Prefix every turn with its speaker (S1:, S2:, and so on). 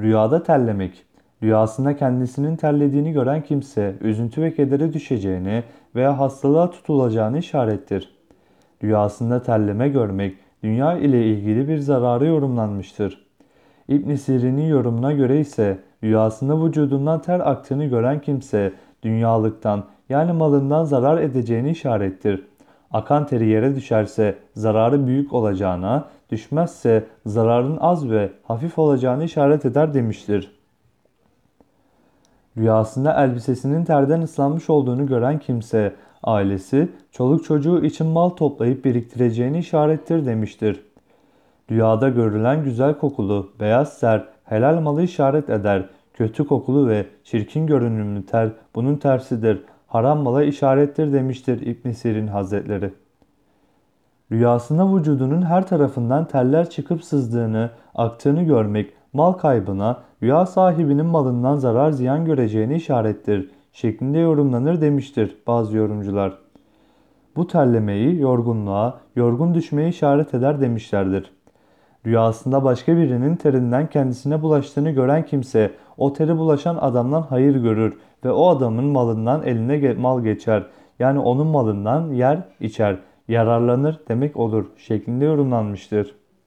S1: Rüyada terlemek. Rüyasında kendisinin terlediğini gören kimse üzüntü ve kedere düşeceğini veya hastalığa tutulacağını işarettir. Rüyasında terleme görmek dünya ile ilgili bir zararı yorumlanmıştır. İbn Sirin'in yorumuna göre ise rüyasında vücudundan ter aktığını gören kimse dünyalıktan yani malından zarar edeceğini işarettir. Akan teri yere düşerse zararı büyük olacağına, düşmezse zararın az ve hafif olacağını işaret eder demiştir. Rüyasında elbisesinin terden ıslanmış olduğunu gören kimse, ailesi, çoluk çocuğu için mal toplayıp biriktireceğini işarettir demiştir. Rüyada görülen güzel kokulu, beyaz ter, helal malı işaret eder. Kötü kokulu ve çirkin görünümlü ter bunun tersidir. Haram mala işarettir demiştir İbn Sirin Hazretleri. Rüyasında vücudunun her tarafından teller çıkıp sızdığını, aktığını görmek mal kaybına, rüya sahibinin malından zarar ziyan göreceğini işarettir şeklinde yorumlanır demiştir bazı yorumcular. Bu terlemeyi yorgunluğa, yorgun düşmeye işaret eder demişlerdir. Rüyasında başka birinin terinden kendisine bulaştığını gören kimse o teri bulaşan adamdan hayır görür ve o adamın malından eline mal geçer. Yani onun malından yer içer, yararlanır demek olur şeklinde yorumlanmıştır.